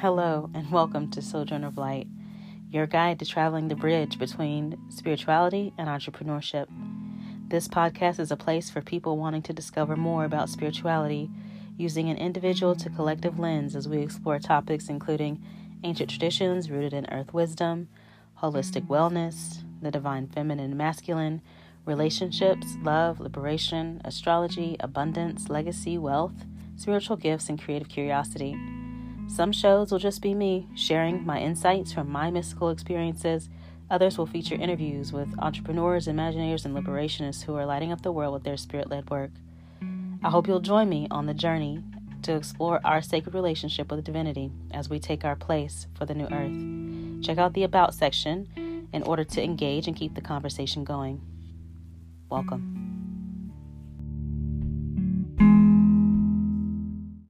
Hello, and welcome to Sojourner of Light, your guide to traveling the bridge between spirituality and entrepreneurship. This podcast is a place for people wanting to discover more about spirituality using an individual to collective lens as we explore topics including ancient traditions rooted in earth wisdom, holistic wellness, the divine feminine and masculine, relationships, love, liberation, astrology, abundance, legacy, wealth, spiritual gifts, and creative curiosity. Some shows will just be me sharing my insights from my mystical experiences. Others will feature interviews with entrepreneurs, imaginators, and liberationists who are lighting up the world with their spirit led work. I hope you'll join me on the journey to explore our sacred relationship with divinity as we take our place for the new earth. Check out the About section in order to engage and keep the conversation going. Welcome.